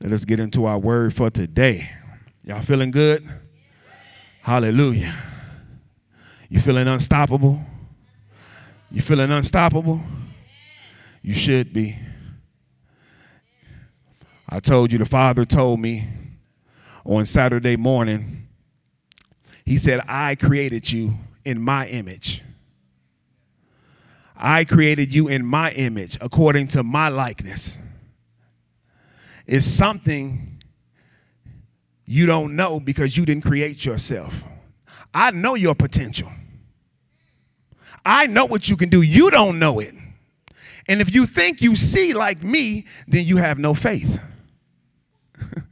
Let us get into our word for today. Y'all feeling good? Hallelujah. You feeling unstoppable? You feeling unstoppable? You should be. I told you the Father told me on Saturday morning, He said, I created you in my image. I created you in my image according to my likeness. It's something you don't know because you didn't create yourself. I know your potential. I know what you can do. You don't know it. And if you think you see like me, then you have no faith.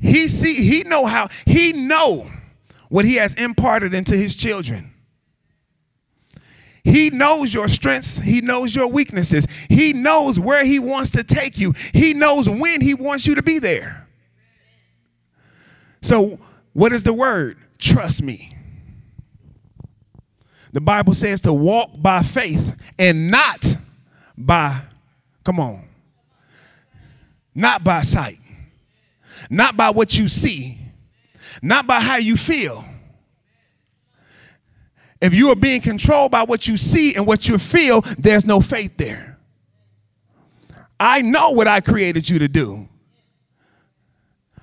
he see he know how he know what he has imparted into his children. He knows your strengths. He knows your weaknesses. He knows where he wants to take you. He knows when he wants you to be there. So, what is the word? Trust me. The Bible says to walk by faith and not by, come on, not by sight, not by what you see, not by how you feel. If you are being controlled by what you see and what you feel, there's no faith there. I know what I created you to do.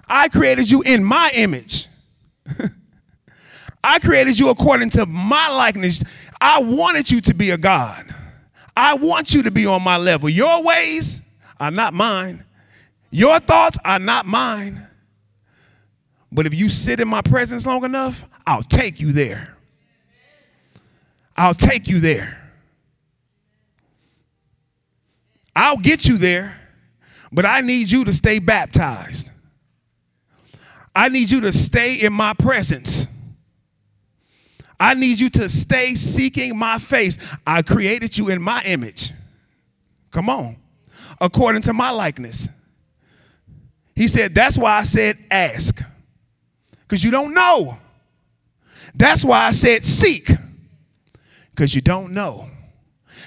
I created you in my image. I created you according to my likeness. I wanted you to be a God. I want you to be on my level. Your ways are not mine. Your thoughts are not mine. But if you sit in my presence long enough, I'll take you there. I'll take you there. I'll get you there, but I need you to stay baptized. I need you to stay in my presence. I need you to stay seeking my face. I created you in my image. Come on. According to my likeness. He said, That's why I said ask. Because you don't know. That's why I said seek. Because you don't know.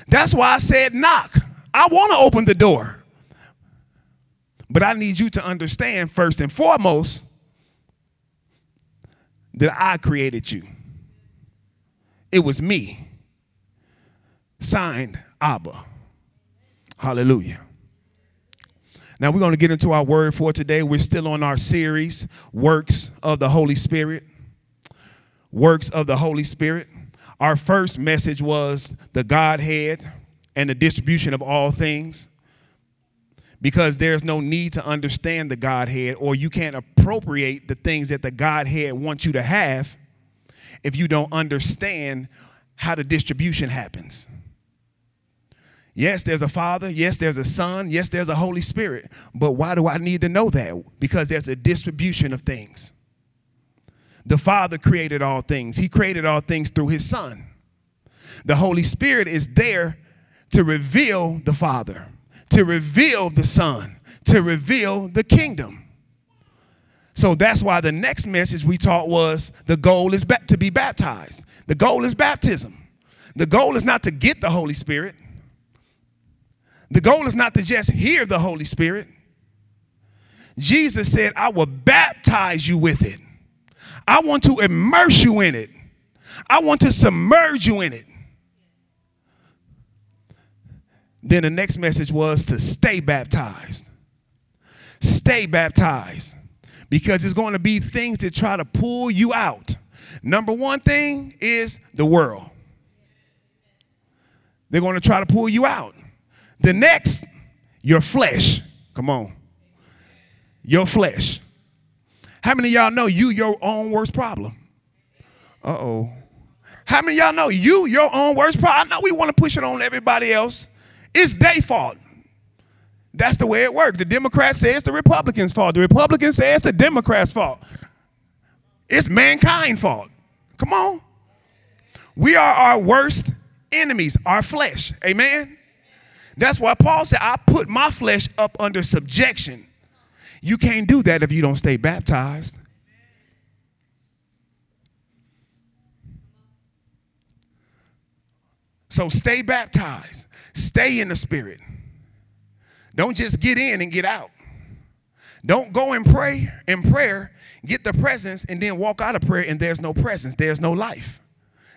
That's why I said knock. I want to open the door. But I need you to understand, first and foremost, that I created you. It was me. Signed Abba. Hallelujah. Now we're going to get into our word for today. We're still on our series, Works of the Holy Spirit. Works of the Holy Spirit. Our first message was the Godhead and the distribution of all things because there's no need to understand the Godhead, or you can't appropriate the things that the Godhead wants you to have if you don't understand how the distribution happens. Yes, there's a Father. Yes, there's a Son. Yes, there's a Holy Spirit. But why do I need to know that? Because there's a distribution of things. The Father created all things, He created all things through His Son. The Holy Spirit is there to reveal the Father to reveal the Son, to reveal the kingdom. So that's why the next message we taught was the goal is to be baptized. The goal is baptism. The goal is not to get the Holy Spirit. The goal is not to just hear the Holy Spirit. Jesus said, I will baptize you with it. I want to immerse you in it. I want to submerge you in it. Then the next message was to stay baptized. Stay baptized. Because it's going to be things that try to pull you out. Number one thing is the world. They're going to try to pull you out. The next, your flesh. Come on. Your flesh. How many y'all know you your own worst problem? Uh oh. How many y'all know you your own worst problem? I know we want to push it on everybody else. It's their fault. That's the way it works. The Democrats say it's the Republicans' fault. The Republicans say it's the Democrats' fault. It's mankind's fault. Come on. We are our worst enemies, our flesh. Amen. That's why Paul said, I put my flesh up under subjection. You can't do that if you don't stay baptized. So stay baptized. Stay in the spirit. Don't just get in and get out. Don't go and pray in prayer, get the presence, and then walk out of prayer and there's no presence, there's no life,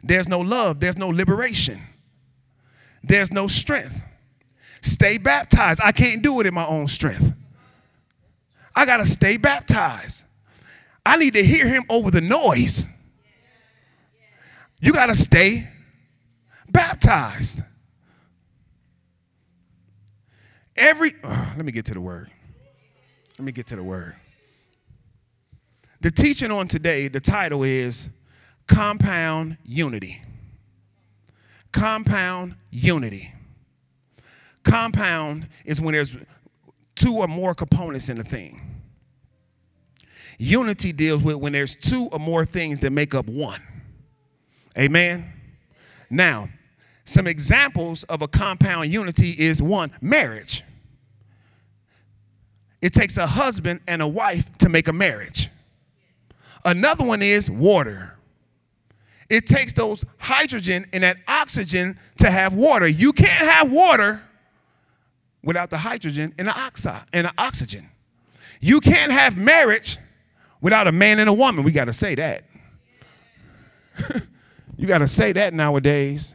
there's no love, there's no liberation, there's no strength. Stay baptized. I can't do it in my own strength. I got to stay baptized. I need to hear him over the noise. You got to stay baptized. Every, oh, let me get to the word. Let me get to the word. The teaching on today, the title is Compound Unity. Compound Unity. Compound is when there's two or more components in a thing. Unity deals with when there's two or more things that make up one. Amen. Now, some examples of a compound unity is one, marriage. It takes a husband and a wife to make a marriage. Another one is water. It takes those hydrogen and that oxygen to have water. You can't have water without the hydrogen and the oxide and the oxygen. You can't have marriage without a man and a woman. We got to say that. you got to say that nowadays.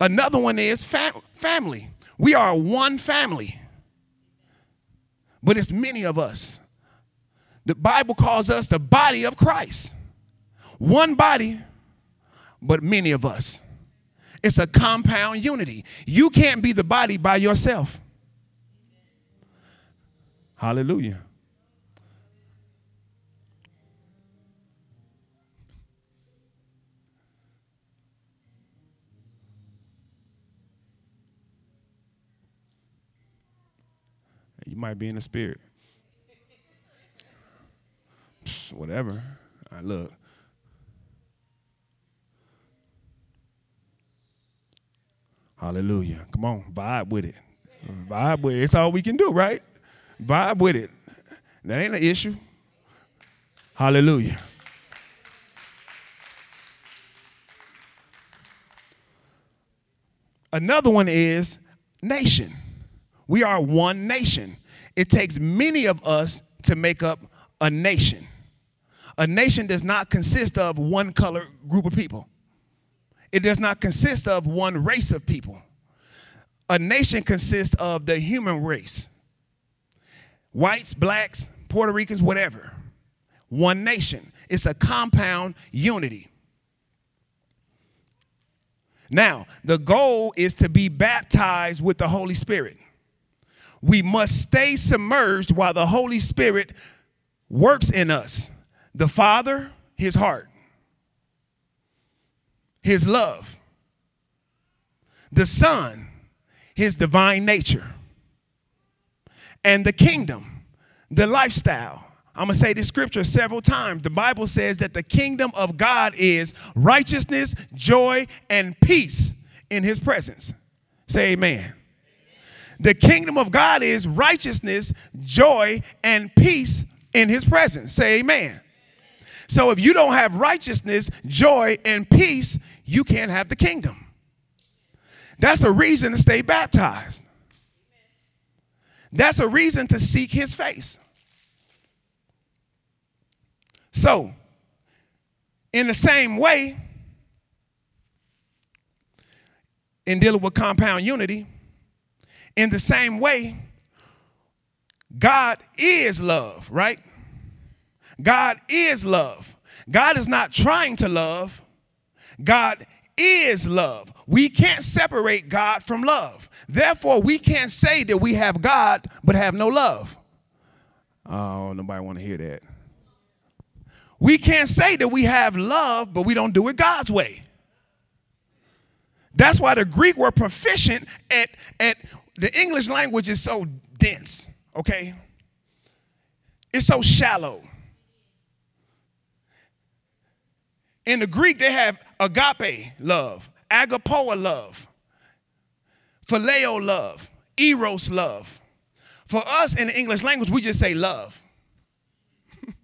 Another one is fam- family. We are one family, but it's many of us. The Bible calls us the body of Christ. One body, but many of us. It's a compound unity. You can't be the body by yourself. Hallelujah. You might be in the spirit. Whatever. I look. Hallelujah. Come on, vibe with it. Vibe with it. It's all we can do, right? Vibe with it. That ain't an issue. Hallelujah. Another one is nation. We are one nation. It takes many of us to make up a nation. A nation does not consist of one color group of people. It does not consist of one race of people. A nation consists of the human race whites, blacks, Puerto Ricans, whatever. One nation. It's a compound unity. Now, the goal is to be baptized with the Holy Spirit we must stay submerged while the Holy Spirit works in us. The Father, his heart, his love. The Son, his divine nature. And the kingdom, the lifestyle. I'm going to say this scripture several times. The Bible says that the kingdom of God is righteousness, joy, and peace in his presence. Say amen. The kingdom of God is righteousness, joy, and peace in his presence. Say amen. So if you don't have righteousness, joy, and peace, you can't have the kingdom. That's a reason to stay baptized. That's a reason to seek his face. So, in the same way, in dealing with compound unity, in the same way, God is love, right? God is love. God is not trying to love. God is love. We can't separate God from love. Therefore, we can't say that we have God but have no love. Oh, nobody want to hear that. We can't say that we have love but we don't do it God's way. That's why the Greek were proficient at, at the English language is so dense, okay? It's so shallow. In the Greek, they have agape love, agapao love, phileo love, eros love. For us in the English language, we just say love.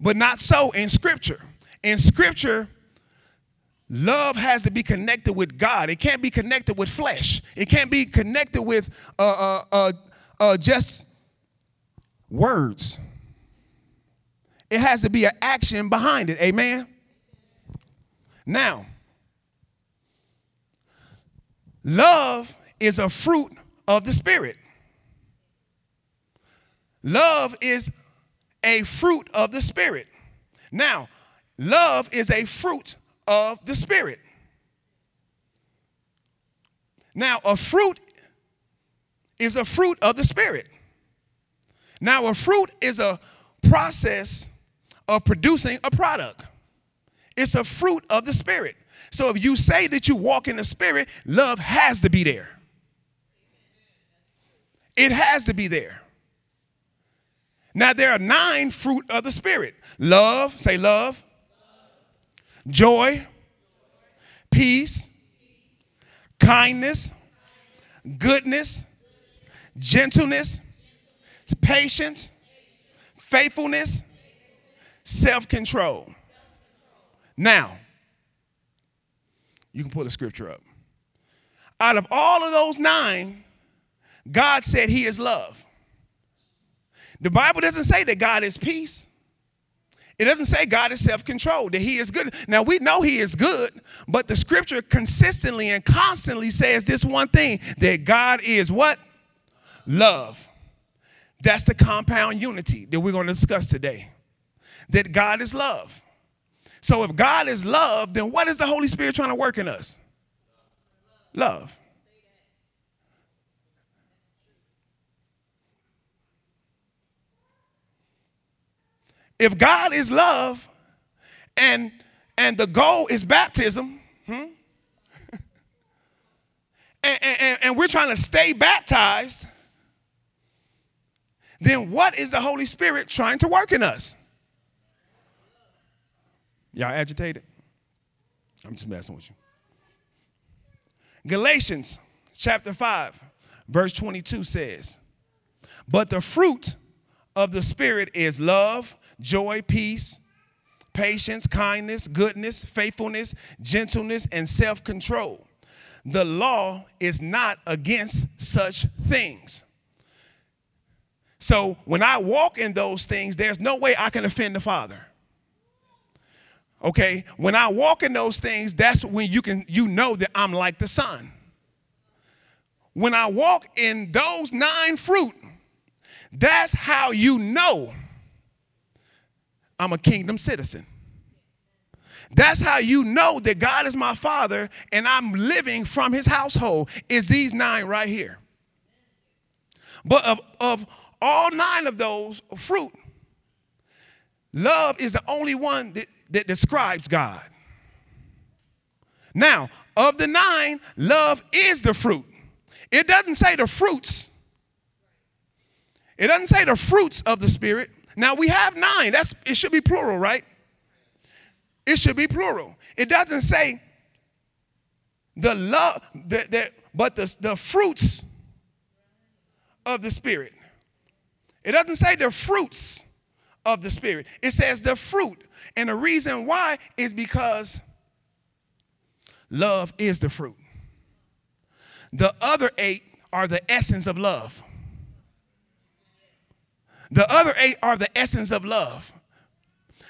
but not so in Scripture. In Scripture, love has to be connected with God. It can't be connected with flesh. It can't be connected with uh, uh, uh, uh just words. It has to be an action behind it. Amen. Now, love is a fruit of the Spirit. Love is a fruit of the Spirit. Now, love is a fruit of the Spirit. Now, a fruit is a fruit of the Spirit. Now, a fruit is a process of producing a product, it's a fruit of the Spirit. So, if you say that you walk in the Spirit, love has to be there. It has to be there. Now, there are nine fruit of the Spirit. Love, say love, joy, peace, kindness, goodness, gentleness, patience, faithfulness, self control. Now, you can pull the scripture up. Out of all of those nine, God said He is love. The Bible doesn't say that God is peace. It doesn't say God is self controlled, that He is good. Now, we know He is good, but the scripture consistently and constantly says this one thing that God is what? Love. That's the compound unity that we're going to discuss today. That God is love. So, if God is love, then what is the Holy Spirit trying to work in us? Love. if God is love and and the goal is baptism, hmm? and, and, and we're trying to stay baptized, then what is the Holy Spirit trying to work in us? Y'all agitated? I'm just messing with you. Galatians chapter 5, verse 22 says, But the fruit of the Spirit is love, joy, peace, patience, kindness, goodness, faithfulness, gentleness, and self control. The law is not against such things. So when I walk in those things, there's no way I can offend the Father. Okay? When I walk in those things, that's when you can you know that I'm like the Son. When I walk in those nine fruit, that's how you know I'm a kingdom citizen. That's how you know that God is my father and I'm living from his household, is these nine right here. But of, of all nine of those fruit, love is the only one that, that describes God. Now, of the nine, love is the fruit. It doesn't say the fruits. It doesn't say the fruits of the Spirit. Now we have nine. That's it should be plural, right? It should be plural. It doesn't say the love, the, the, but the, the fruits of the Spirit. It doesn't say the fruits of the Spirit. It says the fruit. And the reason why is because love is the fruit. The other eight are the essence of love. The other eight are the essence of love.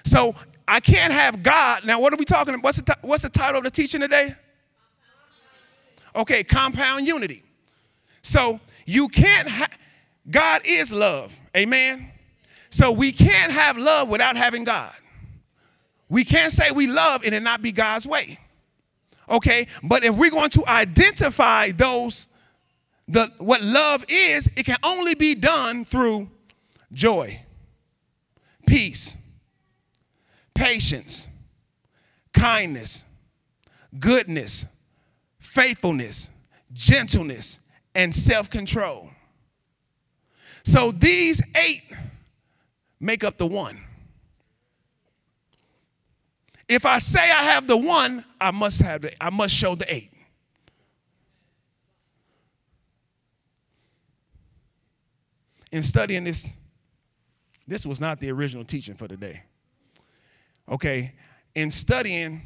So I can't have God. Now, what are we talking about? What's the, what's the title of the teaching today? Okay, compound unity. So you can't have, God is love. Amen. So we can't have love without having God. We can't say we love and it not be God's way. Okay, but if we're going to identify those, the what love is, it can only be done through joy, peace, patience, kindness, goodness, faithfulness, gentleness, and self control. So these eight make up the one. If I say I have the one, I must have the, I must show the eight. In studying this this was not the original teaching for today. Okay, in studying,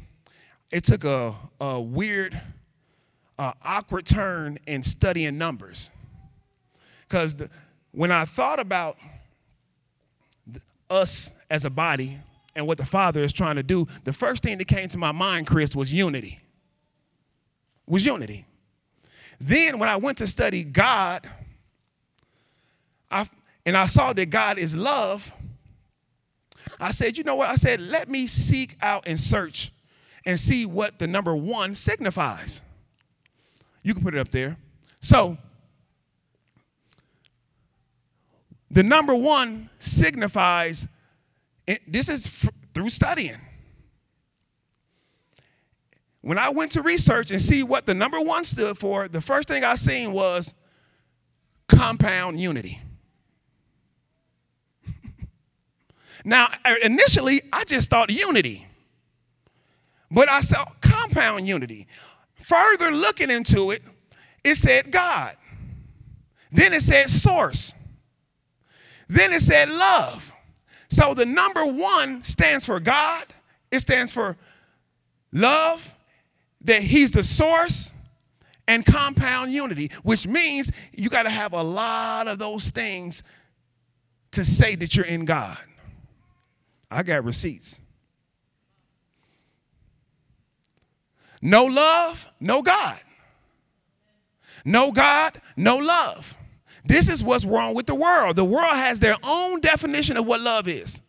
it took a, a weird, uh, awkward turn in studying numbers. Because when I thought about us as a body and what the Father is trying to do, the first thing that came to my mind, Chris, was unity. Was unity. Then when I went to study God, I, and I saw that God is love, I said, you know what? I said, let me seek out and search and see what the number one signifies. You can put it up there. So, the number one signifies, this is through studying. When I went to research and see what the number one stood for, the first thing I seen was compound unity. now, initially, I just thought unity, but I saw compound unity. Further looking into it, it said God. Then it said source. Then it said love. So the number one stands for God, it stands for love, that he's the source and compound unity, which means you got to have a lot of those things to say that you're in God. I got receipts. No love, no God. No God, no love. This is what's wrong with the world. The world has their own definition of what love is.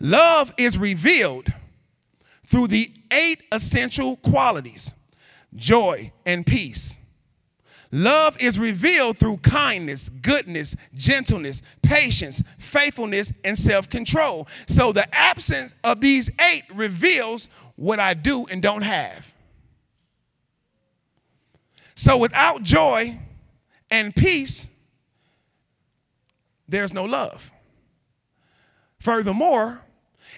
Love is revealed through the eight essential qualities joy and peace. Love is revealed through kindness, goodness, gentleness, patience, faithfulness, and self control. So the absence of these eight reveals what I do and don't have. So without joy and peace, there's no love. Furthermore,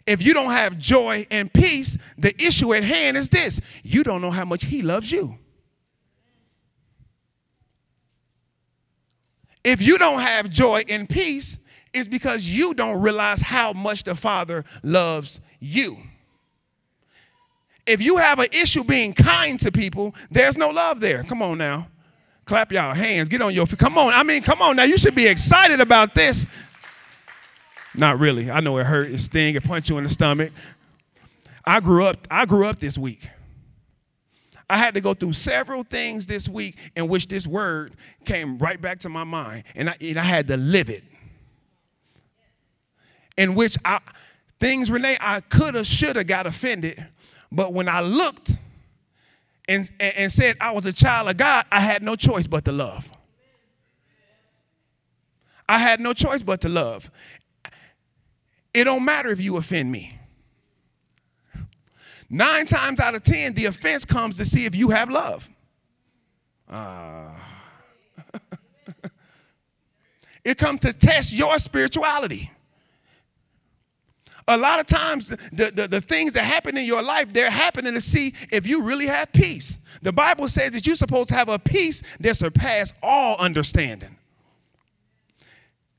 if you don't have joy and peace, the issue at hand is this you don't know how much He loves you. If you don't have joy and peace, it's because you don't realize how much the Father loves you. If you have an issue being kind to people, there's no love there. Come on now. Clap y'all hands. Get on your feet. Come on. I mean, come on now. You should be excited about this. Not really. I know it hurt, it sting, it punch you in the stomach. I grew up, I grew up this week. I had to go through several things this week in which this word came right back to my mind, and I, and I had to live it. In which I things, Renee, I could have, should have got offended, but when I looked and, and, and said I was a child of God, I had no choice but to love. I had no choice but to love. It don't matter if you offend me. Nine times out of ten, the offense comes to see if you have love. Uh, it comes to test your spirituality. A lot of times, the, the, the, things that happen in your life, they're happening to see if you really have peace. The Bible says that you're supposed to have a peace that surpasses all understanding.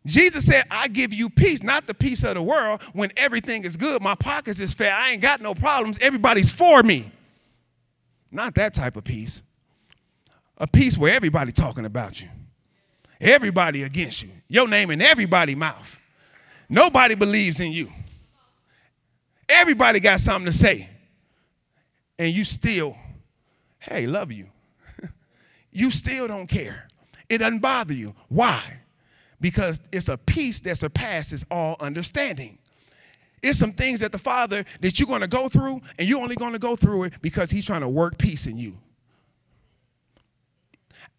Jesus said, I give you peace, not the peace of the world. When everything is good, my pockets is fat, I ain't got no problems, everybody's for me. Not that type of peace. A peace where everybody talking about you. Everybody against you. Your name in everybody's mouth. Nobody believes in you. Everybody got something to say. And you still, hey, love you. you still don't care. It doesn't bother you. Why? Because it's a peace that surpasses all understanding. It's some things that the Father that you're going to go through, and you're only going to go through it because He's trying to work peace in you.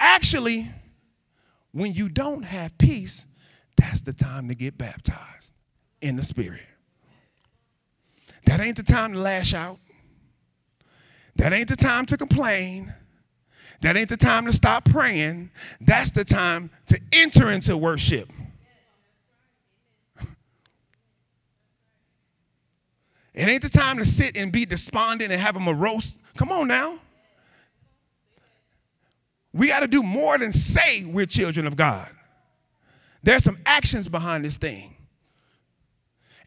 Actually, when you don't have peace, that's the time to get baptized in the Spirit. That ain't the time to lash out. That ain't the time to complain. That ain't the time to stop praying. That's the time to enter into worship. It ain't the time to sit and be despondent and have a morose. Come on now. We got to do more than say we're children of God. There's some actions behind this thing.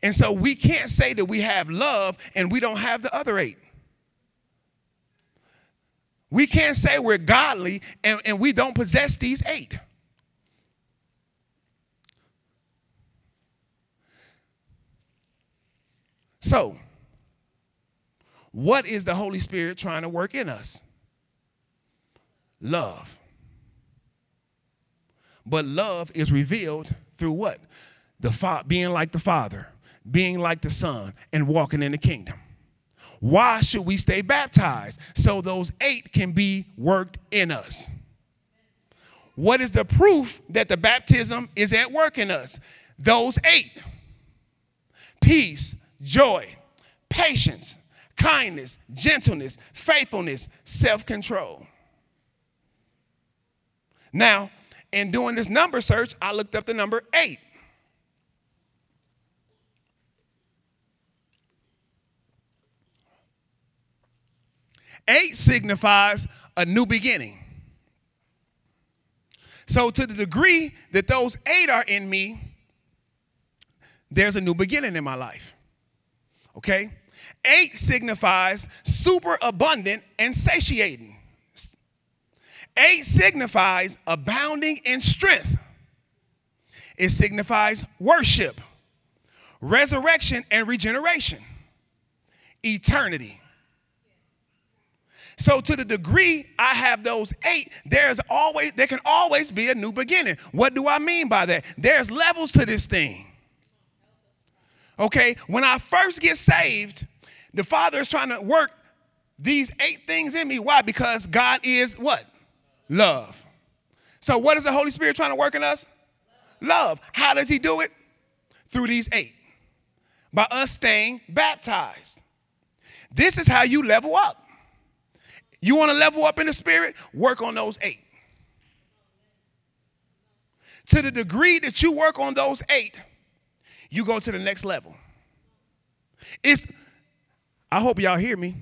And so we can't say that we have love and we don't have the other eight. We can't say we're godly and, and we don't possess these eight. So, what is the Holy Spirit trying to work in us? Love. But love is revealed through what? The fa- being like the Father, being like the Son, and walking in the kingdom. Why should we stay baptized? So those eight can be worked in us. What is the proof that the baptism is at work in us? Those eight peace, joy, patience, kindness, gentleness, faithfulness, self control. Now, in doing this number search, I looked up the number eight. Eight signifies a new beginning. So, to the degree that those eight are in me, there's a new beginning in my life. Okay? Eight signifies super abundant and satiating. Eight signifies abounding in strength. It signifies worship, resurrection and regeneration, eternity. So to the degree I have those eight, there's always there can always be a new beginning. What do I mean by that? There's levels to this thing. Okay, when I first get saved, the Father is trying to work these eight things in me. Why? Because God is what? Love. So what is the Holy Spirit trying to work in us? Love. How does he do it? Through these eight. By us staying baptized. This is how you level up. You want to level up in the spirit? Work on those eight. To the degree that you work on those eight, you go to the next level. It's, I hope y'all hear me,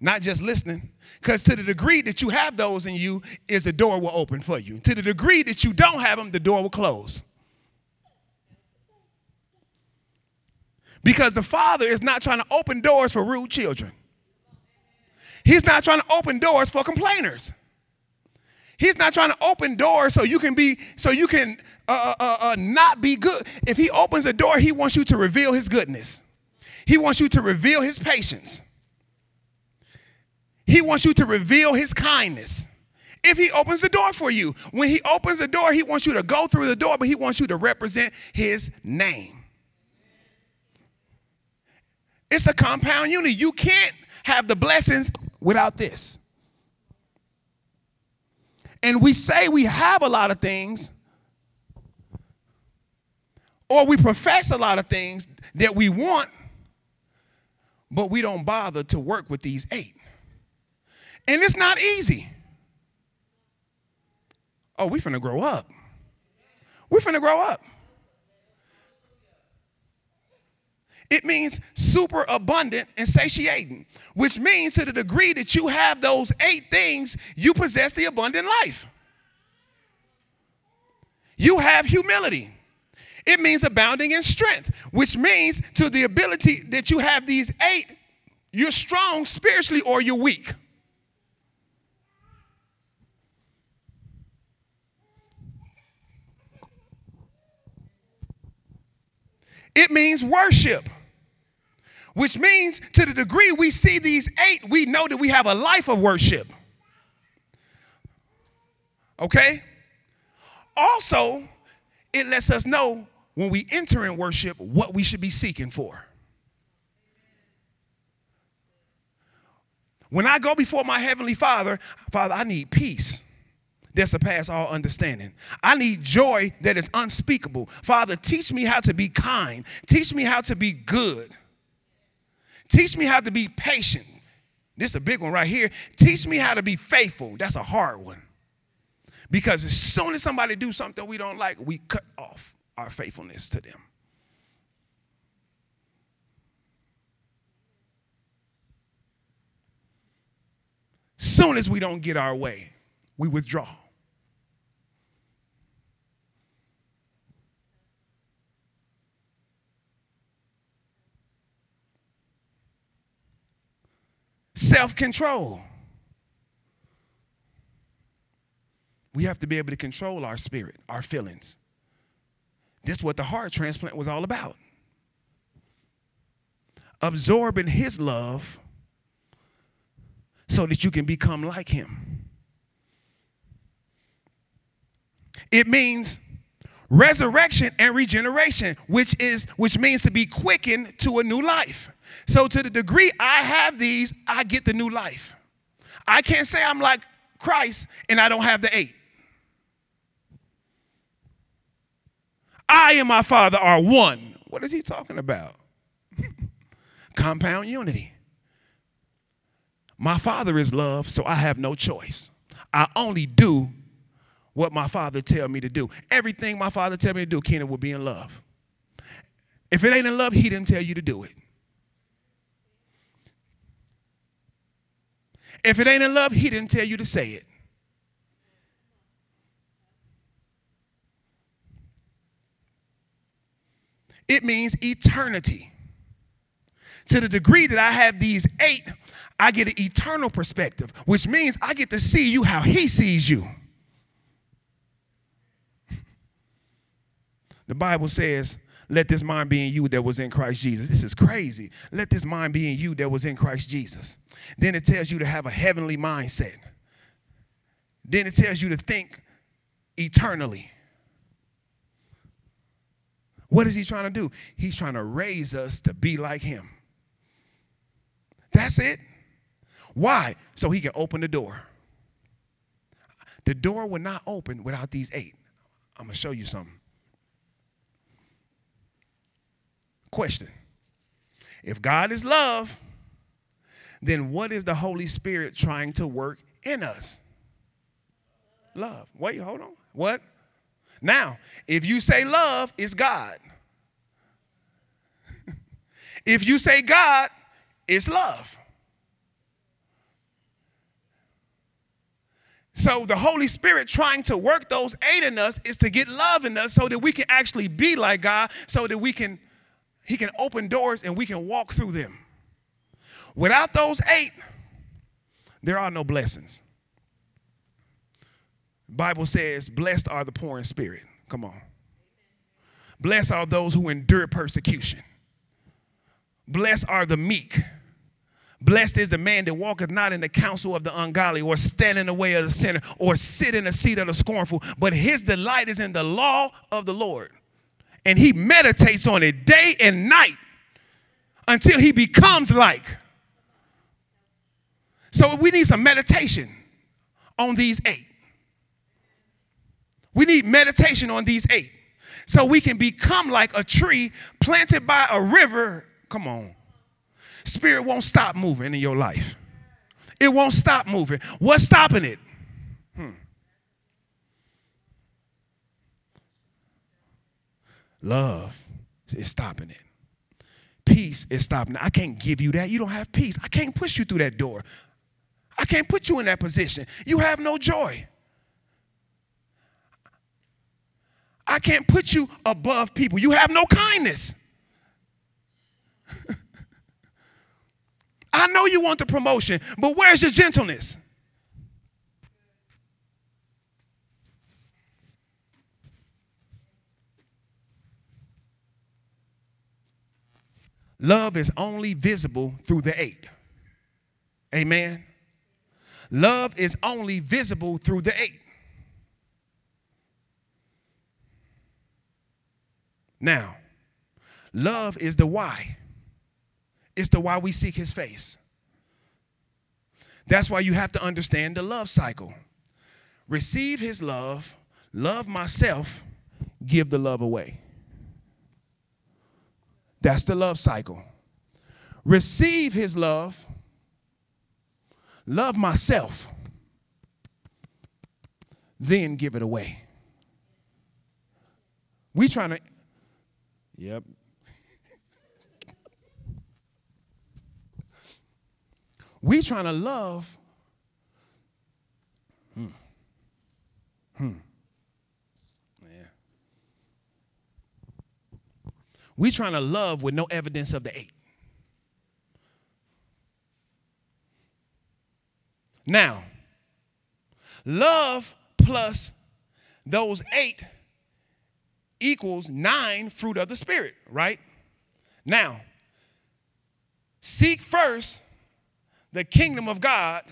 not just listening, because to the degree that you have those in you, is the door will open for you. To the degree that you don't have them, the door will close. Because the Father is not trying to open doors for rude children. He's not trying to open doors for complainers. He's not trying to open doors so you can be so you can uh, uh, uh, uh, not be good. If he opens a door, he wants you to reveal his goodness. He wants you to reveal his patience. He wants you to reveal his kindness. If he opens the door for you, when he opens the door, he wants you to go through the door, but he wants you to represent his name. It's a compound unit. You can't have the blessings without this. And we say we have a lot of things, or we profess a lot of things that we want, but we don't bother to work with these eight. And it's not easy. Oh, we finna grow up. We finna grow up. It means super abundant and satiating, which means to the degree that you have those eight things, you possess the abundant life. You have humility. It means abounding in strength, which means to the ability that you have these eight, you're strong spiritually or you're weak. It means worship which means to the degree we see these eight, we know that we have a life of worship. Okay? Also, it lets us know when we enter in worship what we should be seeking for. When I go before my heavenly Father, Father, I need peace that surpass all understanding. I need joy that is unspeakable. Father, teach me how to be kind. Teach me how to be good. Teach me how to be patient. This is a big one right here. Teach me how to be faithful. That's a hard one. Because as soon as somebody do something we don't like, we cut off our faithfulness to them. Soon as we don't get our way, we withdraw. Self control. We have to be able to control our spirit, our feelings. This is what the heart transplant was all about. Absorbing his love so that you can become like him. It means resurrection and regeneration, which is which means to be quickened to a new life. So to the degree I have these, I get the new life. I can't say I'm like Christ and I don't have the eight. I and my Father are one. What is he talking about? Compound unity. My Father is love, so I have no choice. I only do what my Father tell me to do. Everything my Father tell me to do, Kenan will be in love. If it ain't in love, he didn't tell you to do it. If it ain't in love, he didn't tell you to say it. It means eternity. To the degree that I have these eight, I get an eternal perspective, which means I get to see you how he sees you. The Bible says, let this mind be in you that was in Christ Jesus. This is crazy. Let this mind be in you that was in Christ Jesus. Then it tells you to have a heavenly mindset. Then it tells you to think eternally. What is he trying to do? He's trying to raise us to be like him. That's it. Why? So he can open the door. The door will not open without these eight. I'm going to show you something. Question If God is love, then what is the Holy Spirit trying to work in us? Love. Wait, hold on. What? Now, if you say love, it's God. if you say God, it's love. So the Holy Spirit trying to work those eight in us is to get love in us so that we can actually be like God, so that we can, He can open doors and we can walk through them. Without those eight, there are no blessings. Bible says, blessed are the poor in spirit. Come on. Blessed are those who endure persecution. Blessed are the meek. Blessed is the man that walketh not in the counsel of the ungodly, or stand in the way of the sinner, or sit in the seat of the scornful. But his delight is in the law of the Lord. And he meditates on it day and night until he becomes like. So we need some meditation on these eight. We need meditation on these eight so we can become like a tree planted by a river. Come on. Spirit won't stop moving in your life. It won't stop moving. What's stopping it? Hmm. Love is stopping it. Peace is stopping it. I can't give you that. You don't have peace. I can't push you through that door. I can't put you in that position. You have no joy. I can't put you above people. You have no kindness. I know you want the promotion, but where's your gentleness? Love is only visible through the eight. Amen. Love is only visible through the eight. Now, love is the why. It's the why we seek his face. That's why you have to understand the love cycle. Receive his love, love myself, give the love away. That's the love cycle. Receive his love, love myself, then give it away. We trying to Yep. we trying to love. Hmm. Hmm. We trying to love with no evidence of the eight. Now, love plus those eight equals nine fruit of the Spirit, right? Now, seek first the kingdom of God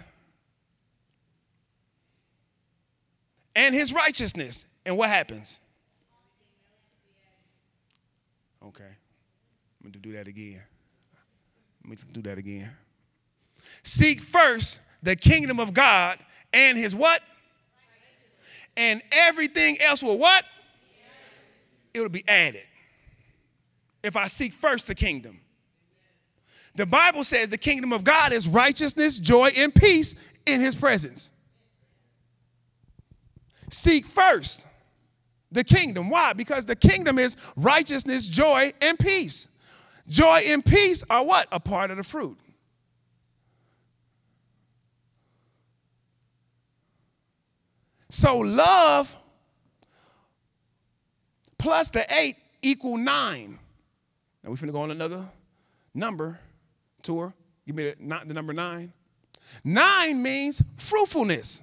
and his righteousness. And what happens? Okay. I'm going to do that again. Let me do that again. Seek first the kingdom of God and his what? And everything else will what? It will be added. If I seek first the kingdom. The Bible says the kingdom of God is righteousness, joy, and peace in his presence. Seek first the kingdom. Why? Because the kingdom is righteousness, joy, and peace. Joy and peace are what? A part of the fruit. So love plus the eight equal nine. Now we're finna go on another number tour. Give me the, the number nine. Nine means fruitfulness.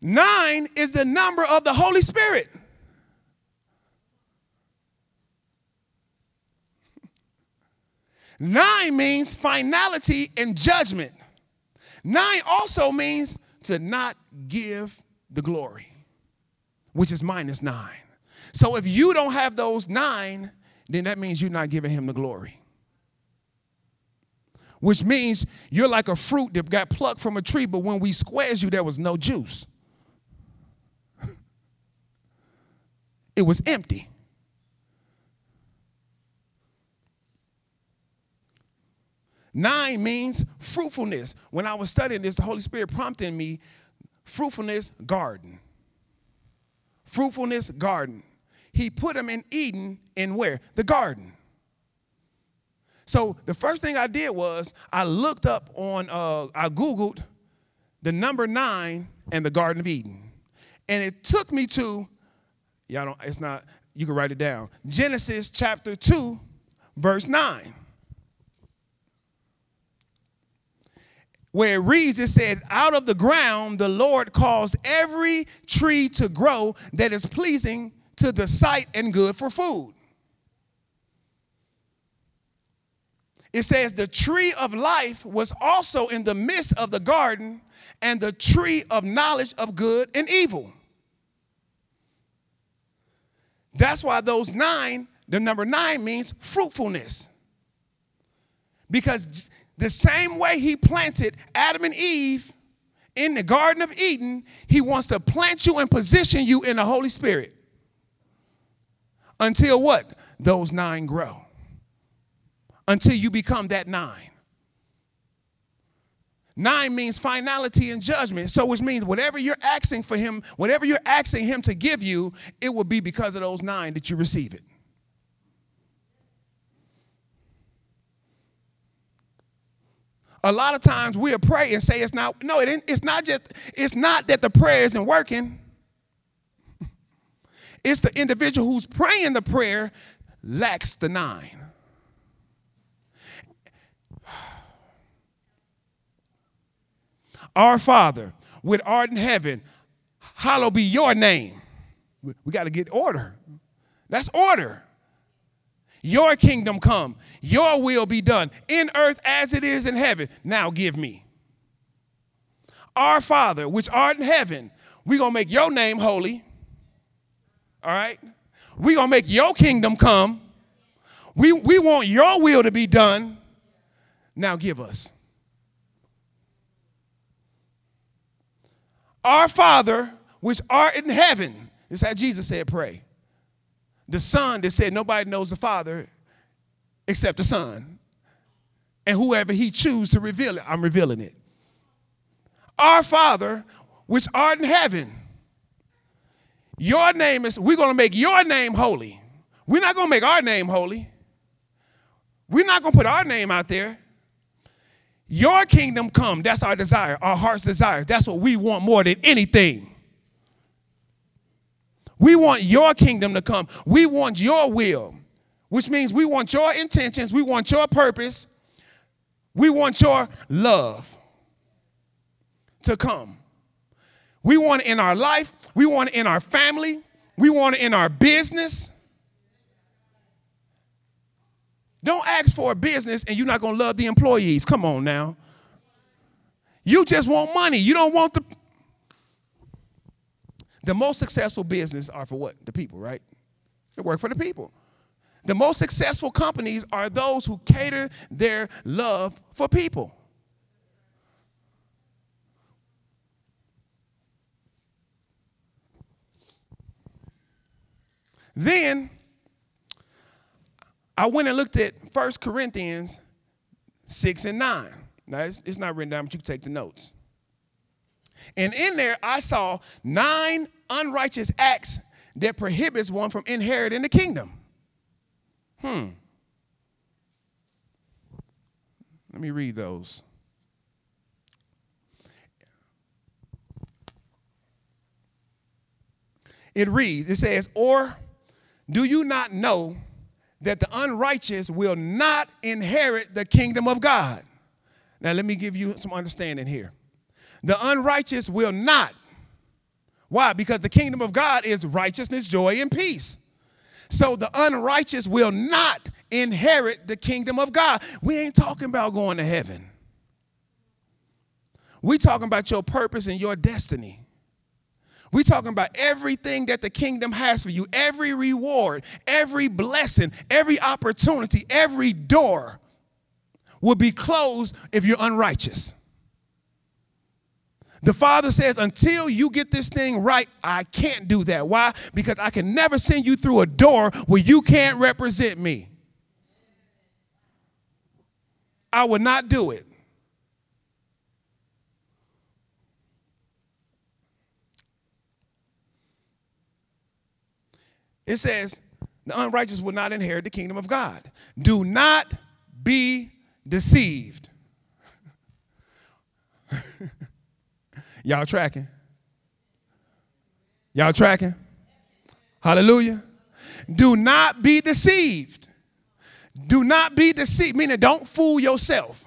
Nine is the number of the Holy Spirit. Nine means finality and judgment. Nine also means to not give the glory, which is minus nine. So if you don't have those nine, then that means you're not giving him the glory. Which means you're like a fruit that got plucked from a tree, but when we squares you, there was no juice. It was empty. Nine means fruitfulness. When I was studying this, the Holy Spirit prompted me fruitfulness garden. Fruitfulness garden. He put them in Eden in where? The garden. So the first thing I did was I looked up on, uh, I Googled the number nine and the Garden of Eden. And it took me to Y'all don't, it's not, you can write it down. Genesis chapter 2, verse 9. Where it reads, it says, Out of the ground the Lord caused every tree to grow that is pleasing to the sight and good for food. It says, The tree of life was also in the midst of the garden, and the tree of knowledge of good and evil. That's why those nine, the number nine means fruitfulness. Because the same way he planted Adam and Eve in the Garden of Eden, he wants to plant you and position you in the Holy Spirit. Until what? Those nine grow. Until you become that nine. Nine means finality and judgment. So, which means whatever you're asking for him, whatever you're asking him to give you, it will be because of those nine that you receive it. A lot of times we'll pray and say it's not, no, it it's not just, it's not that the prayer isn't working. It's the individual who's praying the prayer lacks the nine. Our Father, with art in heaven, hallowed be your name. We got to get order. That's order. Your kingdom come, your will be done in earth as it is in heaven. Now give me. Our Father, which art in heaven, we're going to make your name holy. All right? We're going to make your kingdom come. We, we want your will to be done. Now give us. Our Father, which art in heaven. This is how Jesus said, pray. The Son that said nobody knows the Father except the Son. And whoever he chooses to reveal it, I'm revealing it. Our Father, which art in heaven. Your name is, we're going to make your name holy. We're not going to make our name holy. We're not going to put our name out there. Your kingdom come. That's our desire, our heart's desire. That's what we want more than anything. We want your kingdom to come. We want your will, which means we want your intentions, we want your purpose, We want your love to come. We want it in our life, we want it in our family, we want it in our business. Don't ask for a business and you're not going to love the employees. Come on now. You just want money. You don't want the The most successful business are for what? The people, right? They work for the people. The most successful companies are those who cater their love for people. Then I went and looked at 1 Corinthians 6 and 9. Now, it's, it's not written down, but you can take the notes. And in there, I saw nine unrighteous acts that prohibits one from inheriting the kingdom. Hmm. Let me read those. It reads, it says, Or do you not know that the unrighteous will not inherit the kingdom of God? Now, let me give you some understanding here. The unrighteous will not. Why? Because the kingdom of God is righteousness, joy, and peace. So the unrighteous will not inherit the kingdom of God. We ain't talking about going to heaven. We talking about your purpose and your destiny. We talking about everything that the kingdom has for you, every reward, every blessing, every opportunity, every door will be closed if you're unrighteous. The father says, until you get this thing right, I can't do that. Why? Because I can never send you through a door where you can't represent me. I would not do it. It says, the unrighteous will not inherit the kingdom of God. Do not be deceived. Y'all tracking? Y'all tracking? Hallelujah. Do not be deceived. Do not be deceived, meaning don't fool yourself.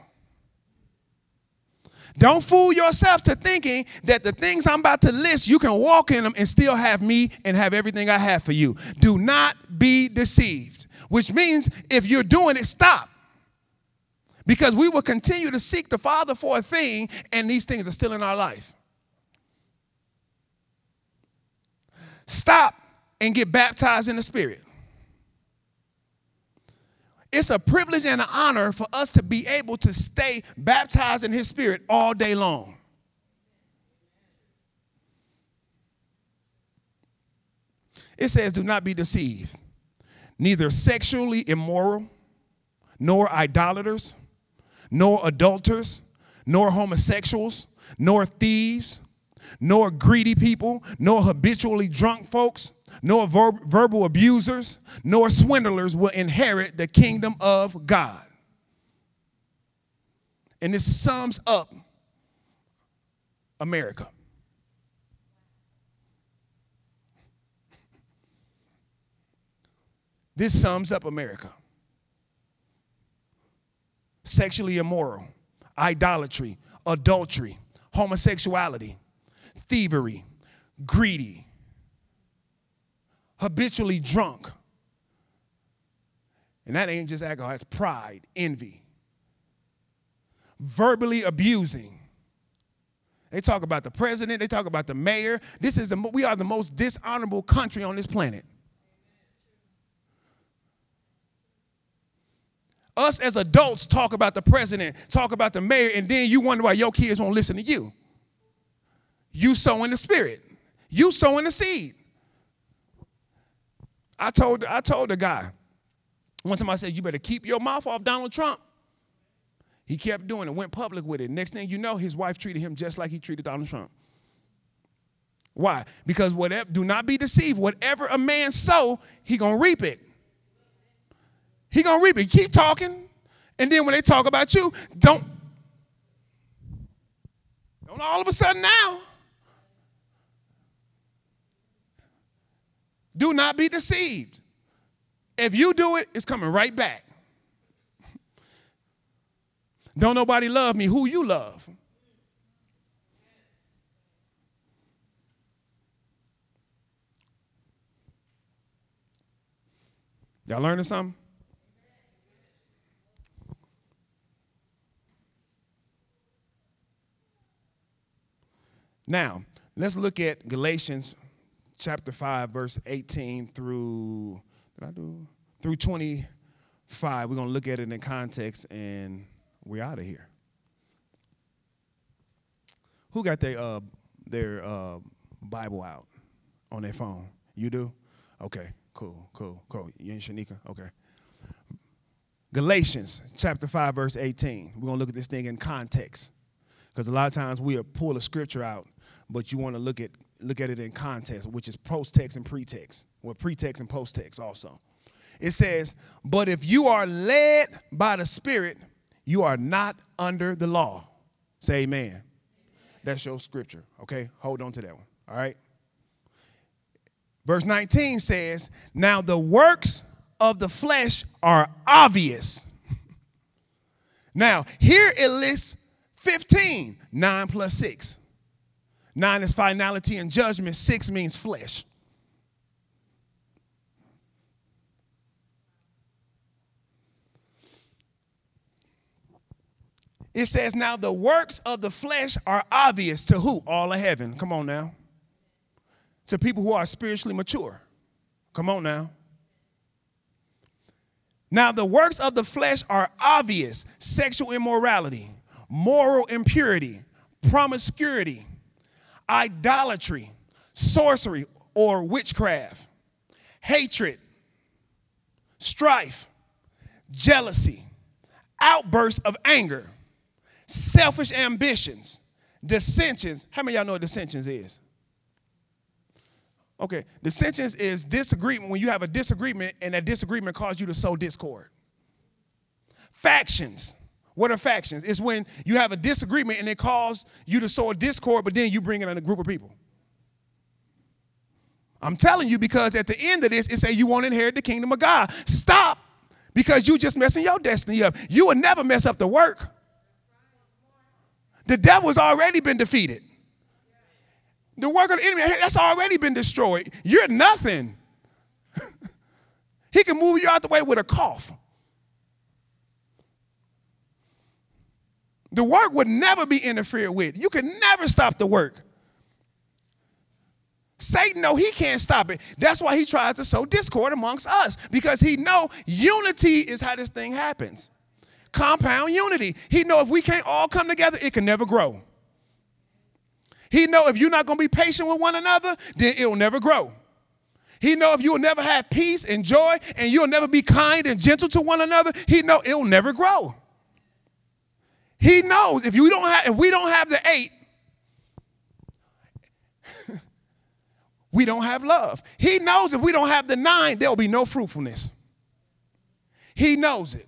Don't fool yourself to thinking that the things I'm about to list, you can walk in them and still have me and have everything I have for you. Do not be deceived, which means if you're doing it, stop. Because we will continue to seek the Father for a thing, and these things are still in our life. Stop and get baptized in the Spirit. It's a privilege and an honor for us to be able to stay baptized in His Spirit all day long. It says, Do not be deceived, neither sexually immoral, nor idolaters, nor adulterers, nor homosexuals, nor thieves nor greedy people, nor habitually drunk folks, nor ver- verbal abusers, nor swindlers will inherit the kingdom of God. And this sums up America. This sums up America. Sexually immoral, idolatry, adultery, homosexuality, thievery, greedy, habitually drunk. And that ain't just alcohol, it's pride, envy, verbally abusing. They talk about the president, they talk about the mayor. This is the, we are the most dishonorable country on this planet. Us as adults talk about the president, talk about the mayor, and then you wonder why your kids won't listen to you. You sow in the spirit. You sow in the seed. I told I told the guy one time I said, you better keep your mouth off Donald Trump. He kept doing it, went public with it. Next thing you know, his wife treated him just like he treated Donald Trump. Why? Because whatever, do not be deceived. Whatever a man sow, he gonna reap it. He gonna reap it. Keep talking, and then when they talk about you, don't don't all of a sudden now Do not be deceived. If you do it, it's coming right back. Don't nobody love me. Who you love? Y'all learning something? Now, let's look at Galatians chapter 5, verse 18 through, did I do? Through 25. We're going to look at it in context and we're out of here. Who got their, uh, their uh, Bible out on their phone? You do? Okay, cool, cool, cool. You ain't Shanika? Okay. Galatians chapter 5, verse 18. We're going to look at this thing in context. Because a lot of times we'll pull a scripture out but you want to look at look at it in context, which is post-text and pretext, or pretext and post-text also. It says, "But if you are led by the Spirit, you are not under the law." Say amen. That's your scripture. Okay, hold on to that one. All right. Verse 19 says, Now the works of the flesh are obvious. now, here it lists 15, 9 plus 6. Nine is finality and judgment. Six means flesh. It says, Now the works of the flesh are obvious to who? All of heaven. Come on now. To people who are spiritually mature. Come on now. Now the works of the flesh are obvious sexual immorality, moral impurity, promiscuity idolatry, sorcery or witchcraft, hatred, strife, jealousy, outbursts of anger, selfish ambitions, dissensions. How many y'all know what dissensions is? Okay, dissensions is disagreement when you have a disagreement and that disagreement caused you to sow discord. Factions. What are factions? It's when you have a disagreement and it causes you to sow discord, but then you bring it in a group of people. I'm telling you because at the end of this, it say you won't inherit the kingdom of God. Stop because you just messing your destiny up. You will never mess up the work. The devil's already been defeated. The work of the enemy, that's already been destroyed. You're nothing. he can move you out the way with a cough. The work would never be interfered with. You could never stop the work. Satan know he can't stop it. That's why he tries to sow discord amongst us because he know unity is how this thing happens. Compound unity. He know if we can't all come together, it can never grow. He know if you're not going to be patient with one another, then it'll never grow. He know if you'll never have peace and joy and you'll never be kind and gentle to one another, he know it'll never grow. He knows if you don't have if we don't have the eight, we don't have love. He knows if we don't have the nine, there'll be no fruitfulness. He knows it.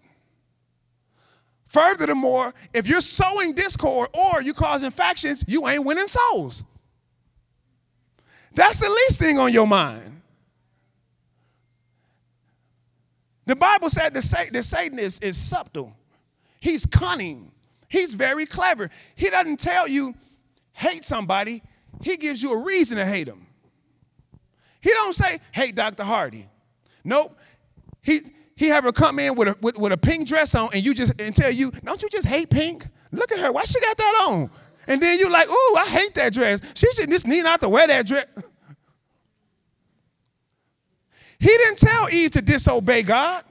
Furthermore, if you're sowing discord or you're causing factions, you ain't winning souls. That's the least thing on your mind. The Bible said that Satan is, is subtle, he's cunning. He's very clever. He doesn't tell you hate somebody. He gives you a reason to hate him. He don't say hate Dr. Hardy. Nope. He he have her come in with a with, with a pink dress on and you just and tell you, don't you just hate pink? Look at her. Why she got that on? And then you like, ooh, I hate that dress. She should just need not to wear that dress. He didn't tell Eve to disobey God.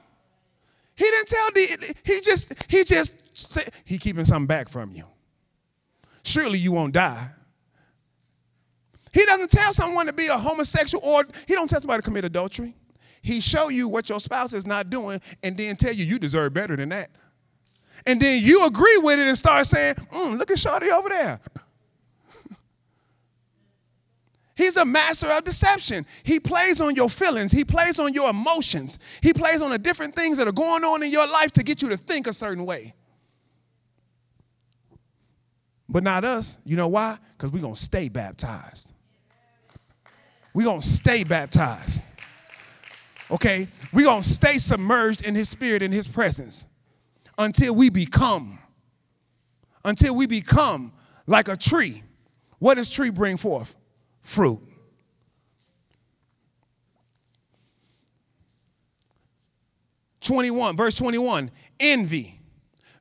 He didn't tell the he just he just say, he keeping something back from you. Surely you won't die. He doesn't tell someone to be a homosexual or he don't tell somebody to commit adultery. He show you what your spouse is not doing and then tell you you deserve better than that. And then you agree with it and start saying, mm, look at Shawty over there. He's a master of deception. He plays on your feelings. He plays on your emotions. He plays on the different things that are going on in your life to get you to think a certain way but not us. You know why? Because we're going to stay baptized. We're going to stay baptized. Okay? We're going to stay submerged in His Spirit, in His presence until we become until we become like a tree. What does tree bring forth? Fruit. Twenty-one, verse twenty-one: envy,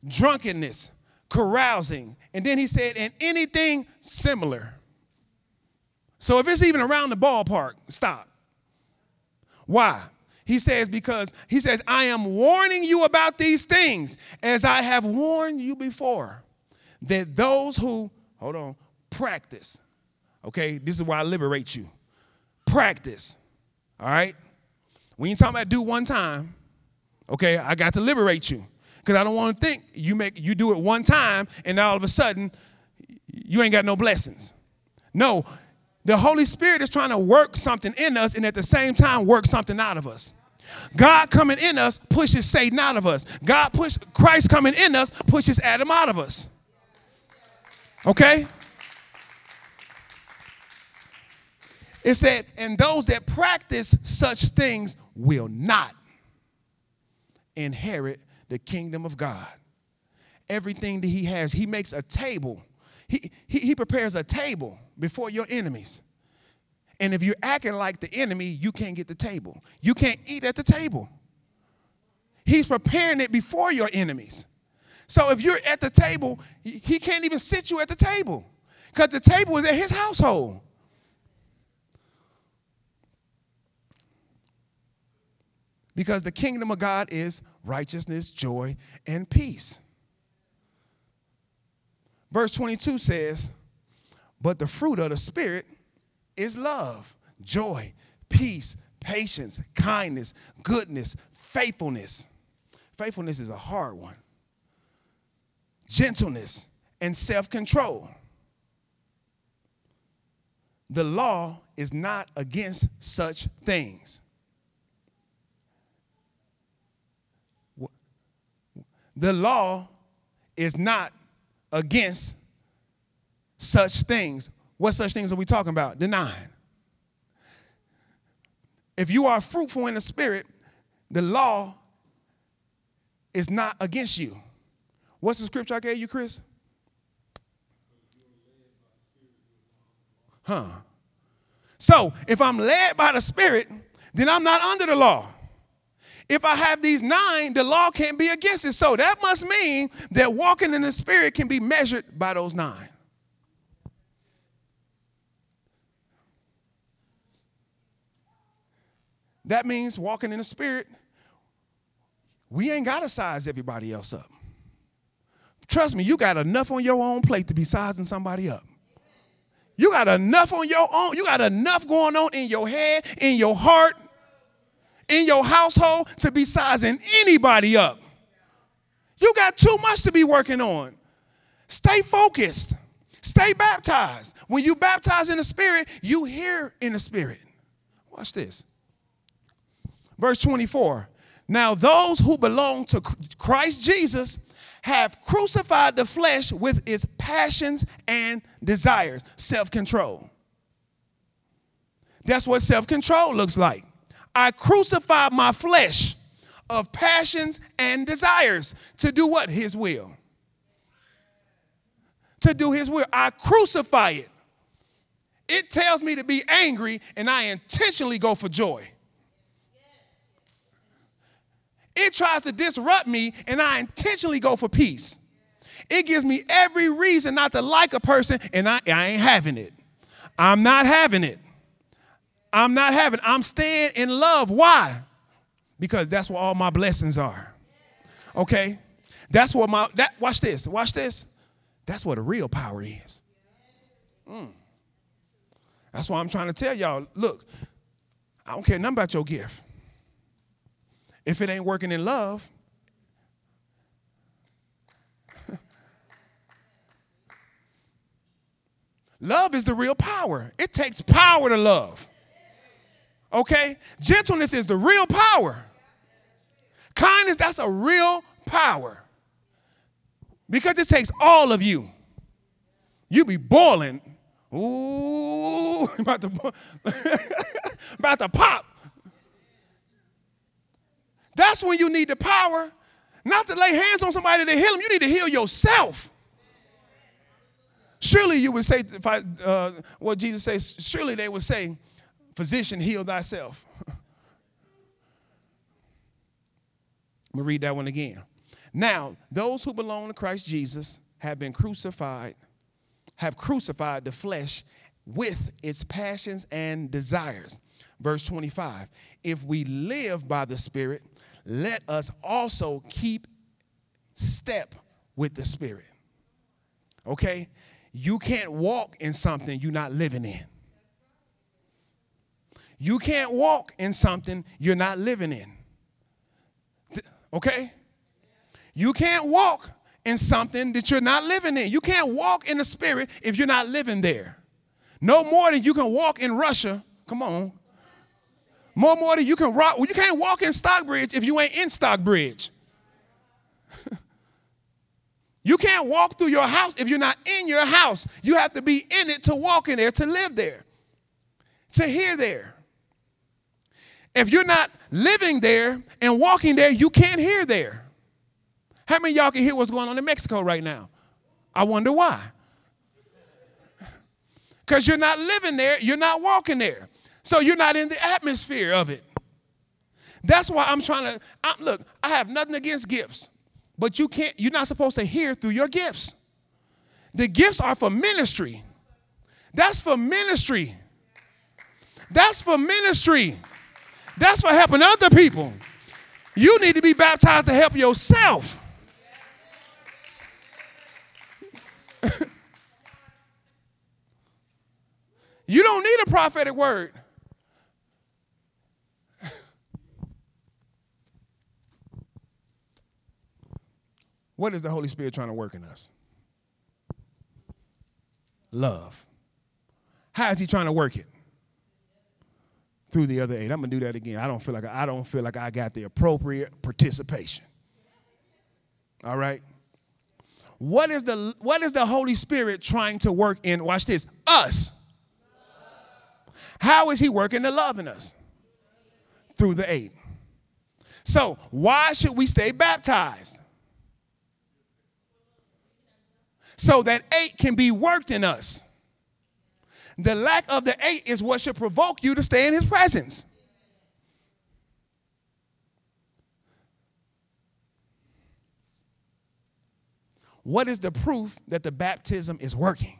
drunkenness, carousing, and then he said, and anything similar. So if it's even around the ballpark, stop. Why? He says, because he says, I am warning you about these things as I have warned you before, that those who, hold on, practice, okay, this is why I liberate you. Practice, all right? We ain't talking about do one time, okay? I got to liberate you because I don't want to think you make you do it one time and all of a sudden you ain't got no blessings. No, the Holy Spirit is trying to work something in us and at the same time work something out of us. God coming in us pushes Satan out of us. God push Christ coming in us pushes Adam out of us. Okay? It said, and those that practice such things will not inherit the kingdom of God. Everything that he has, he makes a table. He, he, he prepares a table before your enemies. And if you're acting like the enemy, you can't get the table. You can't eat at the table. He's preparing it before your enemies. So if you're at the table, he can't even sit you at the table because the table is at his household. Because the kingdom of God is righteousness, joy, and peace. Verse 22 says, But the fruit of the Spirit is love, joy, peace, patience, kindness, goodness, faithfulness. Faithfulness is a hard one. Gentleness and self control. The law is not against such things. The law is not against such things. What such things are we talking about? Denying. If you are fruitful in the spirit, the law is not against you. What's the scripture I gave you, Chris? Huh. So, if I'm led by the Spirit, then I'm not under the law. If I have these nine, the law can't be against it. So, that must mean that walking in the Spirit can be measured by those nine. That means walking in the spirit, we ain't got to size everybody else up. Trust me, you got enough on your own plate to be sizing somebody up. You got enough on your own, you got enough going on in your head, in your heart, in your household to be sizing anybody up. You got too much to be working on. Stay focused. Stay baptized. When you baptize in the spirit, you hear in the spirit. Watch this. Verse 24. Now, those who belong to Christ Jesus have crucified the flesh with its passions and desires, self control. That's what self control looks like. I crucify my flesh of passions and desires to do what? His will. To do His will. I crucify it. It tells me to be angry, and I intentionally go for joy. It tries to disrupt me, and I intentionally go for peace. It gives me every reason not to like a person, and I, I ain't having it. I'm not having it. I'm not having. I'm staying in love. Why? Because that's where all my blessings are. Okay? That's what my that watch this. Watch this. That's what the real power is. Mm. That's why I'm trying to tell y'all, look, I don't care nothing about your gift. If it ain't working in love, love is the real power. It takes power to love. Okay? Gentleness is the real power. Kindness, that's a real power. Because it takes all of you. You be boiling. Ooh, about to, about to pop. That's when you need the power, not to lay hands on somebody to heal them. You need to heal yourself. Surely you would say, I, uh, what Jesus says, surely they would say, Physician, heal thyself. Let me read that one again. Now, those who belong to Christ Jesus have been crucified, have crucified the flesh with its passions and desires. Verse 25 If we live by the Spirit, let us also keep step with the Spirit. Okay? You can't walk in something you're not living in. You can't walk in something you're not living in. Okay? You can't walk in something that you're not living in. You can't walk in the spirit if you're not living there. No more than you can walk in Russia. Come on. More more than you can rock. Well, you can't walk in Stockbridge if you ain't in Stockbridge. you can't walk through your house if you're not in your house. You have to be in it to walk in there, to live there, to hear there. If you're not living there and walking there, you can't hear there. How many y'all can hear what's going on in Mexico right now? I wonder why. Because you're not living there, you're not walking there. So you're not in the atmosphere of it. That's why I'm trying to I'm, look, I have nothing against gifts, but you can't, you're not supposed to hear through your gifts. The gifts are for ministry. That's for ministry. That's for ministry. That's for helping other people. You need to be baptized to help yourself. you don't need a prophetic word. what is the Holy Spirit trying to work in us? Love. How is he trying to work it? Through the other eight. I'm gonna do that again. I don't feel like I, I don't feel like I got the appropriate participation. All right. What is the what is the Holy Spirit trying to work in? Watch this. Us. How is he working to love in us? Through the eight. So, why should we stay baptized? So that eight can be worked in us. The lack of the eight is what should provoke you to stay in his presence. What is the proof that the baptism is working?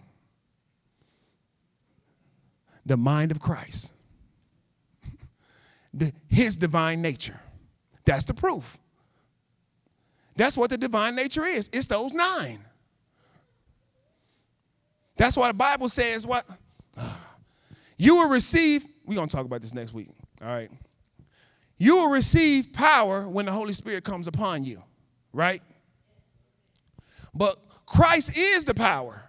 The mind of Christ, the, his divine nature. That's the proof. That's what the divine nature is. It's those nine. That's why the Bible says what you will receive, we're going to talk about this next week, all right? You will receive power when the Holy Spirit comes upon you, right? But Christ is the power.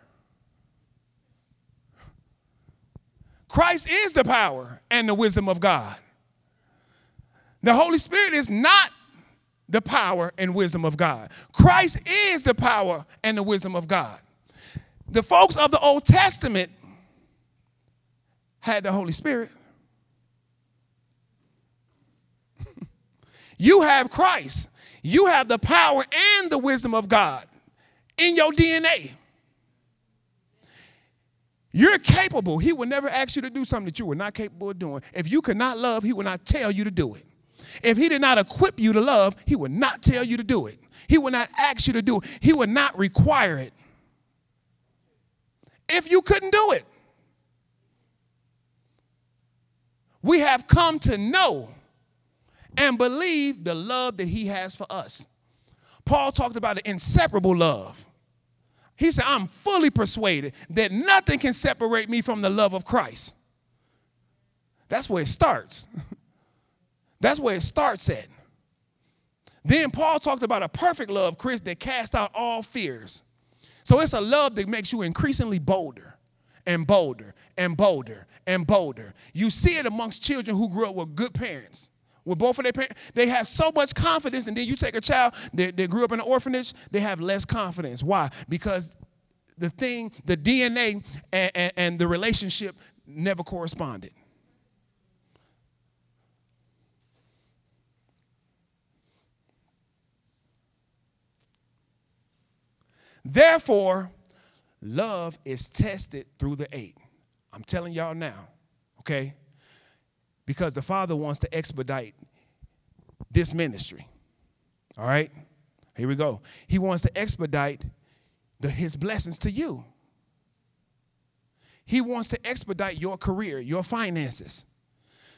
Christ is the power and the wisdom of God. The Holy Spirit is not the power and wisdom of God. Christ is the power and the wisdom of God. The folks of the Old Testament had the Holy Spirit. you have Christ. You have the power and the wisdom of God in your DNA. You're capable. He will never ask you to do something that you were not capable of doing. If you could not love, he would not tell you to do it. If he did not equip you to love, he would not tell you to do it. He would not ask you to do it. He would not require it. If you couldn't do it. We have come to know and believe the love that he has for us. Paul talked about an inseparable love. He said, I'm fully persuaded that nothing can separate me from the love of Christ. That's where it starts. That's where it starts at. Then Paul talked about a perfect love, Chris, that casts out all fears. So it's a love that makes you increasingly bolder and bolder and bolder and bolder. You see it amongst children who grew up with good parents. With both of their parents, they have so much confidence, and then you take a child that, that grew up in an orphanage, they have less confidence. Why? Because the thing, the DNA and, and, and the relationship never corresponded. Therefore, love is tested through the eight. I'm telling y'all now, okay? Because the Father wants to expedite this ministry. All right? Here we go. He wants to expedite the, his blessings to you. He wants to expedite your career, your finances.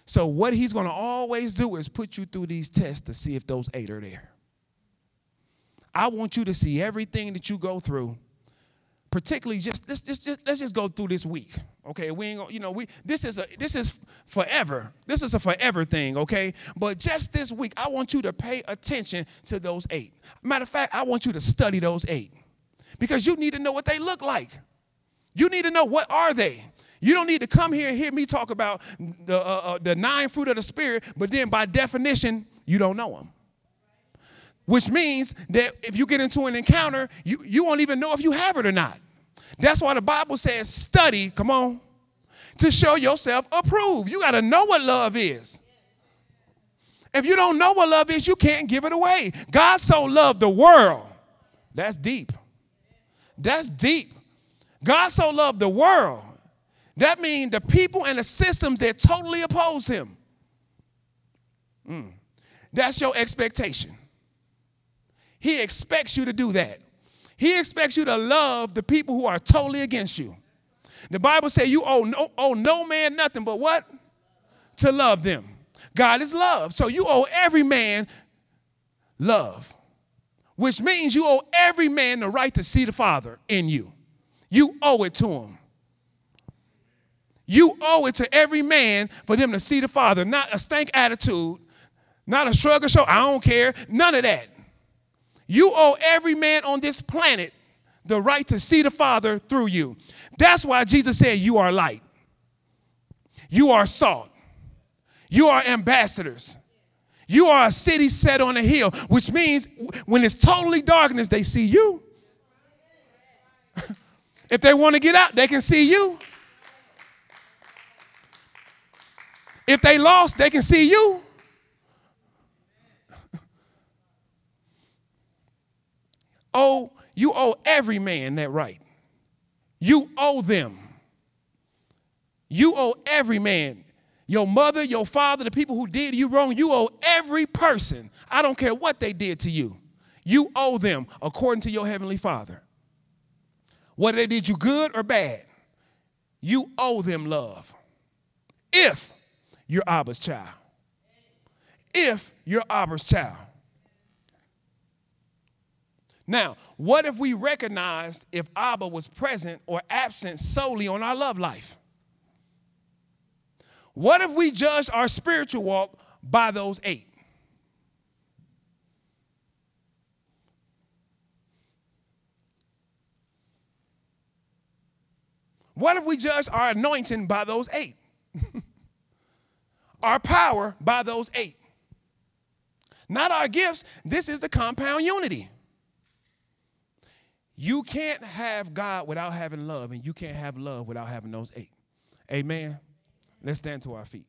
So, what he's going to always do is put you through these tests to see if those eight are there. I want you to see everything that you go through, particularly just let's just, just let's just go through this week. Okay, we ain't you know we this is a this is forever. This is a forever thing. Okay, but just this week, I want you to pay attention to those eight. Matter of fact, I want you to study those eight because you need to know what they look like. You need to know what are they. You don't need to come here and hear me talk about the, uh, uh, the nine fruit of the Spirit, but then by definition, you don't know them. Which means that if you get into an encounter, you, you won't even know if you have it or not. That's why the Bible says, study, come on, to show yourself approved. You got to know what love is. If you don't know what love is, you can't give it away. God so loved the world. That's deep. That's deep. God so loved the world. That means the people and the systems that totally oppose him. Mm. That's your expectation. He expects you to do that. He expects you to love the people who are totally against you. The Bible says you owe no, owe no man nothing but what? To love them. God is love. So you owe every man love, which means you owe every man the right to see the Father in you. You owe it to him. You owe it to every man for them to see the Father, not a stank attitude, not a shrug or show, I don't care, none of that. You owe every man on this planet the right to see the Father through you. That's why Jesus said, You are light, you are salt, you are ambassadors. You are a city set on a hill, which means when it's totally darkness, they see you. If they want to get out, they can see you. If they lost, they can see you. Oh, you owe every man that right. You owe them. You owe every man. Your mother, your father, the people who did you wrong, you owe every person. I don't care what they did to you. You owe them according to your heavenly Father. Whether they did you good or bad, you owe them love. If you're Abba's child. If you're Abba's child. Now, what if we recognized if Abba was present or absent solely on our love life? What if we judged our spiritual walk by those eight? What if we judge our anointing by those eight? our power by those eight? Not our gifts. This is the compound unity. You can't have God without having love, and you can't have love without having those eight. Amen. Let's stand to our feet.